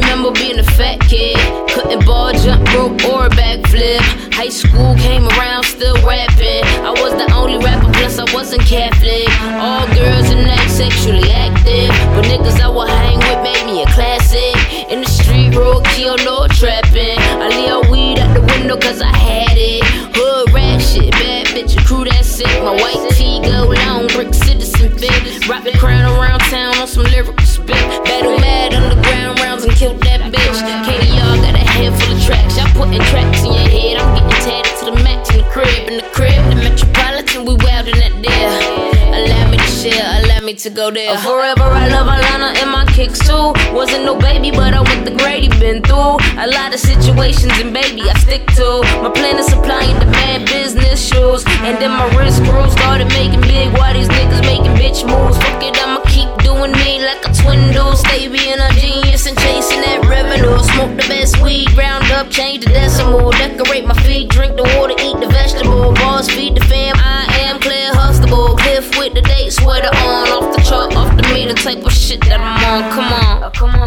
broke or a fat kid. Couldn't ball, jump rope, or backflip. High school came around, still rapping. I was the only rapper, plus I wasn't Catholic. All girls and that sexually active. But niggas I would hang with made me a classic. In the street, road kill, no trapping. I leave weed out the window cause I had it. Hood rat shit, bad bitch, a crew that sick. My white tee go long, brick citizen fit. Rock the crown around town on some lyrical spit. Battle mad tracks in your head. I'm getting tatted to the max in the crib. In the crib, the metropolitan, we wildin' that there. Allow me to share, allow me to go there. Forever, I love Alana and my kicks too. Wasn't no baby, but I went the Grady. Been through a lot of situations, and baby, I stick to my plan is supplying demand business shoes. And then my wrist grew, started making big. Why these niggas making bitch moves? Fuck it, I'ma keep doing me like a twin do. Stay being a genius and chasing that revenue. Smoke the best weed, round up, change the decimal. Decorate my feet, drink the water, eat the vegetable. Boss, feed the fam. I am Clair Huxtable. Cliff with the date, sweater on. Off the chart, off the meter, type of shit that I'm on. Come on. Oh, come on.